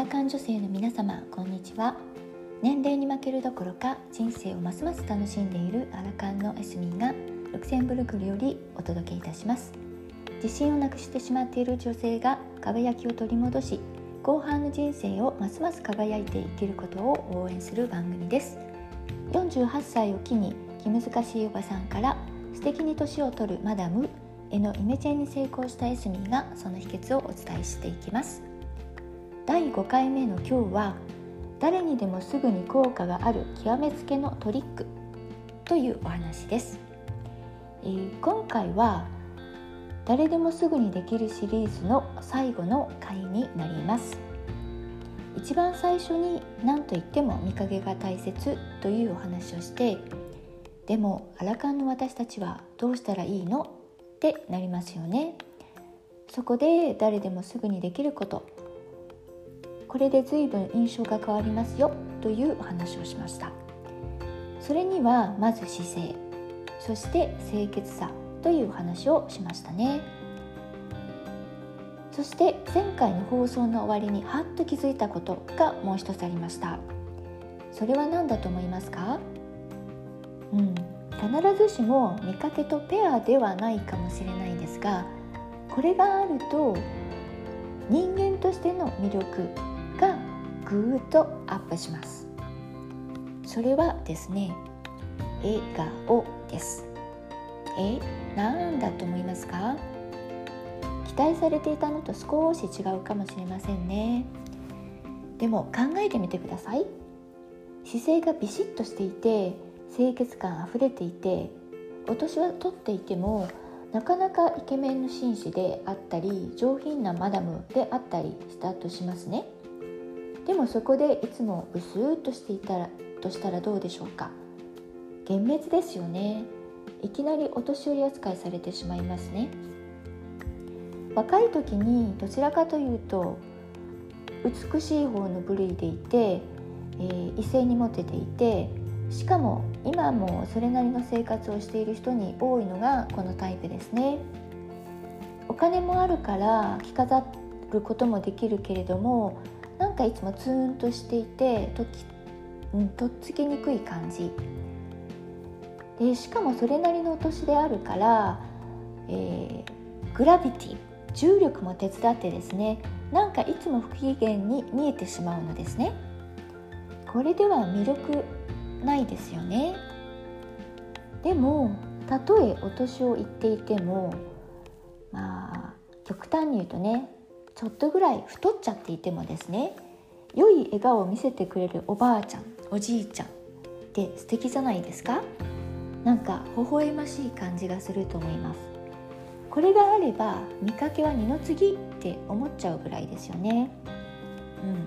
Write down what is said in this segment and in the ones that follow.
ラカン女性の皆様こんにちは。年齢に負けるどころか人生をますます楽しんでいるアラカンのエスミンがルクセンブルクよりお届けいたします。自信をなくしてしまっている女性が輝きを取り戻し後半の人生をますます輝いて生きることを応援する番組です。48歳を機に気難しいおばさんから素敵に年を取るマダムへのイメチェンに成功したエスミンがその秘訣をお伝えしていきます。第5回目の今日は誰にでもすぐに効果がある極めつけのトリックというお話です、えー、今回は誰でもすぐにできるシリーズの最後の回になります。一番最初に何と言っても見かけが大切というお話をしてでもアラカンの私たちはどうしたらいいの？ってなりますよね。そこで誰でもすぐにできること。これで随分印象が変わりますよというお話をしました。それにはまず姿勢そして清潔さというお話をしましたね。そして前回の放送の終わりにハッと気づいたことがもう一つありました。それは何だと思いますか？うん必ずしも見かけとペアではないかもしれないんですがこれがあると人間としての魅力がぐーっとアップします。それはですね笑顔です。えなんだと思いますか？期待されていたのと少し違うかもしれませんね。でも考えてみてください。姿勢がビシッとしていて清潔感あふれていてお年は取っていてもなかなかイケメンの紳士であったり上品なマダムであったりしたとしますね。でもそこでいつもうすーっとしていたらとしたらどうでしょうか？幻滅ですよね。いきなりお年寄り扱いされてしまいますね。若い時にどちらかというと美しい方の部類でいて、えー、異性にモテていてしかも今もそれなりの生活をしている人に多いのがこのタイプですね。お金もあるから着飾ることもできるけれどもかいつもツーンとしていてとき、うん、とっつきにくい感じ。でしかもそれなりのお年であるから、えー、グラビティ重力も手伝ってですねなんかいつも不機嫌に見えてしまうのですね。これでは魅力ないですよね。でもたとえお年をいっていてもまあ極端に言うとねちょっとぐらい太っちゃっていてもですね良い笑顔を見せてくれるおばあちゃんおじいちゃんって素敵じゃないですか？なんか微笑ましい感じがすると思います。これがあれば見かけは二の次って思っちゃうぐらいですよね。うん。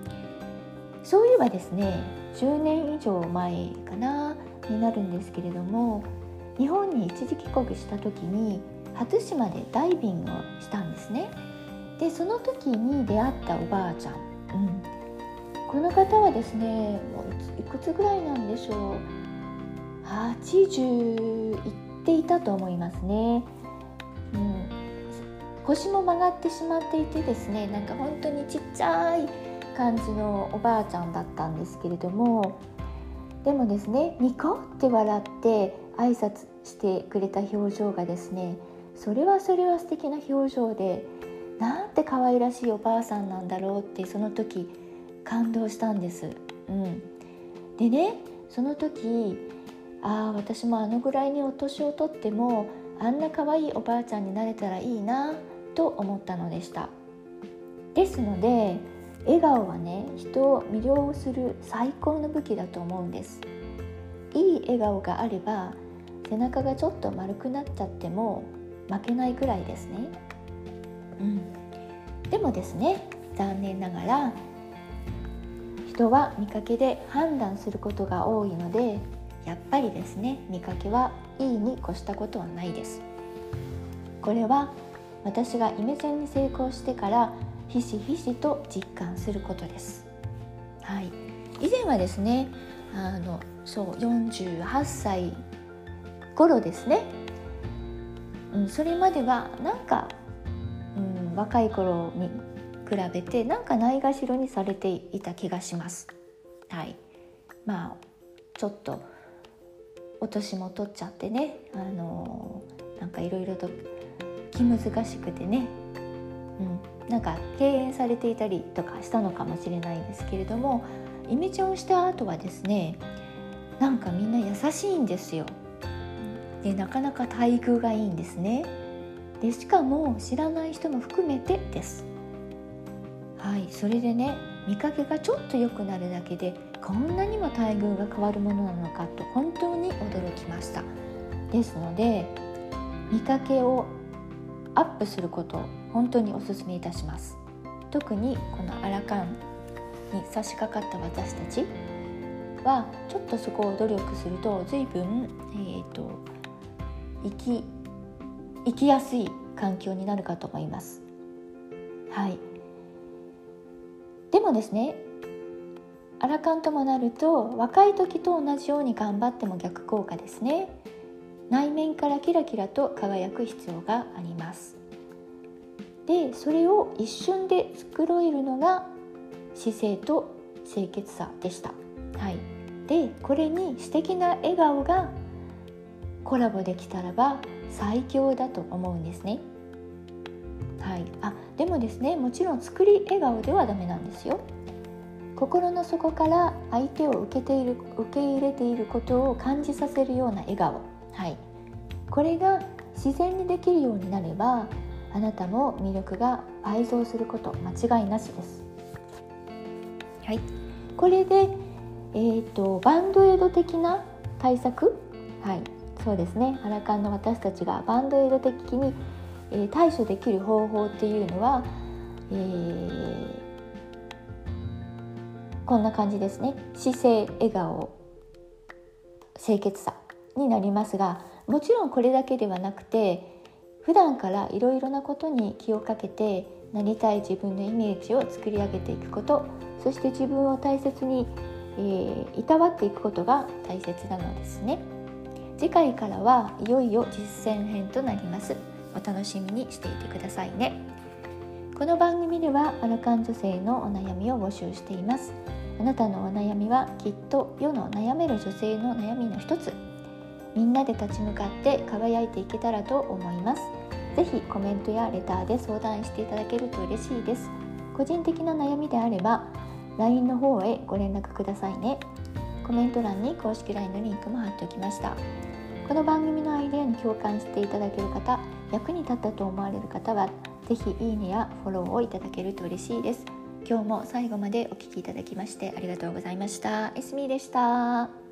そういえばですね10年以上前かなになるんですけれども日本に一時帰国した時に初島でダイビングをしたんですね。でその時に出会ったおばあちゃん、うん、この方はですねもういくつぐらいなんでしょう。80いっていたと思いますね、うん、腰も曲がってしまっていてですねなんか本当にちっちゃい感じのおばあちゃんだったんですけれどもでもですねニコって笑って挨拶してくれた表情がですねそれはそれは素敵な表情でなんて可愛らしいおばあさんなんだろうってその時感動したんです。うん、でねその時ああ私もあのぐらいにお年をとってもあんな可愛いおばあちゃんになれたらいいなと思ったのでした。ですので笑顔はね人を魅了する最高の武器だと思うんです。いい笑顔があれば背中がちょっと丸くなっちゃっても負けないくらいですね。うん、でもですね残念ながら人は見かけで判断することが多いのでやっぱりですね見かけはいいに越したことはないです。これは私がイメチェンに成功してからひしひしと実感することです。はい。以前はですねあのそう48歳頃ですね、うん、それまではなんか若い頃に比べてなんかないがしろにされていた気がします。はいまあちょっとお年も取っちゃってねあのなんかいろいろと気難しくてね、うん、なんか敬遠されていたりとかしたのかもしれないんですけれどもイメチェンをした後はですねなんかみんな優しいんですよ。でなかなか待遇がいいんですね。でしかも知らない人も含めてです。はいそれでね見かけがちょっと良くなるだけでこんなにも待遇が変わるものなのかと本当に驚きました。ですので見かけをアップすることを本当にお勧めいたします。特にこのアラカンに差し掛かった私たちはちょっとそこを努力すると随分、えーと、生き生きやすい環境になるかと思います。はい。でもですねアラカンともなると若い時と同じように頑張っても逆効果ですね。内面からキラキラと輝く必要があります。でそれを一瞬で繕えるのが姿勢と清潔さでした、はい、でこれに素敵な笑顔がコラボできたらば最強だと思うんですね。はい、あでもですねもちろん作り笑顔ではダメなんですよ。心の底から相手を受けている受け入れていることを感じさせるような笑顔、はい、これが自然にできるようになればあなたも魅力が倍増すること間違いなしです。はい、これで、えーと、バンドエイド的な対策、はい、そうですね。アラカンの私たちがバンドエイド的に、え、対処できる方法っていうのは、えーこんな感じですね。姿勢笑顔清潔さになりますがもちろんこれだけではなくて普段からいろいろなことに気をかけてなりたい自分のイメージを作り上げていくことそして自分を大切に、えー、いたわっていくことが大切なのですね。次回からはいよいよ実践編となります。お楽しみにしていてくださいね。この番組ではアラカン女性のお悩みを募集しています。あなたのお悩みはきっと世の悩める女性の悩みの一つ。みんなで立ち向かって輝いていけたらと思います。ぜひコメントやレターで相談していただけると嬉しいです。個人的な悩みであれば LINE の方へご連絡くださいね。コメント欄に公式 LINE のリンクも貼っておきました。この番組のアイデアに共感していただける方役に立ったと思われる方は是非いいねやフォローをいただけると嬉しいです今日も最後までお聴きいただきましてありがとうございました。エスミーでした。